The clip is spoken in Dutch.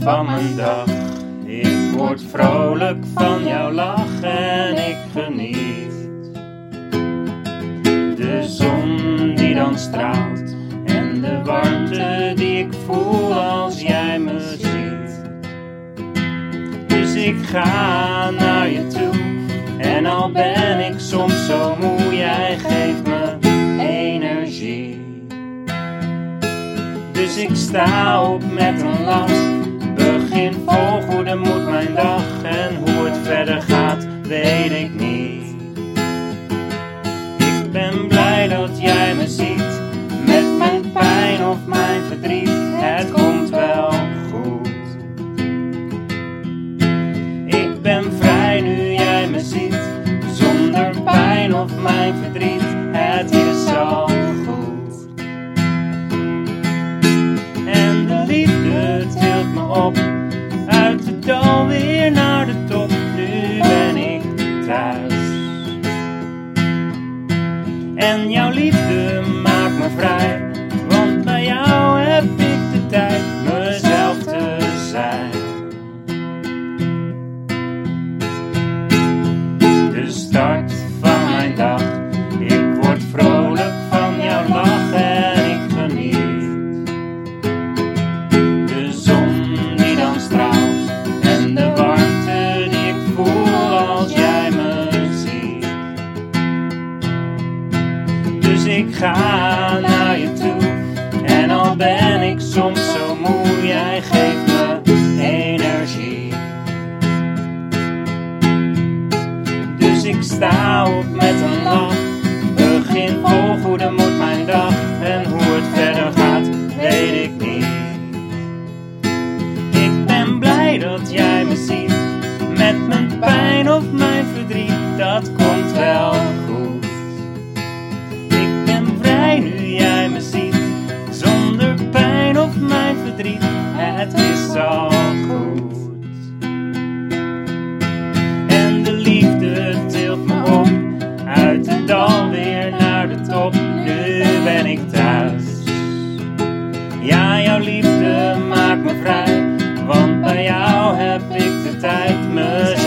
van mijn dag. Ik word vrolijk van jouw lach en ik geniet. De zon die dan straalt en de warmte die ik voel als jij me ziet. Dus ik ga naar je toe en al ben ik soms zo moe, jij geeft me Dus ik sta op met een lach, begin vol goede moed mijn dag en hoe het verder gaat, op, uit de dal weer naar de top, nu ben ik thuis. En jouw liefde maakt me vrij, Dus ik ga naar je toe. En al ben ik soms zo moe, jij geeft me energie. Dus ik sta op met een lach, begin vol goede moed mijn dag. En hoe het verder gaat, weet ik niet. Ik ben blij dat jij me ziet, met mijn pijn of mijn verdriet, dat komt wel. het is zo goed. En de liefde tilt me op. Uit het dal weer naar de top. Nu ben ik thuis. Ja, jouw liefde maakt me vrij. Want bij jou heb ik de tijd mezelf.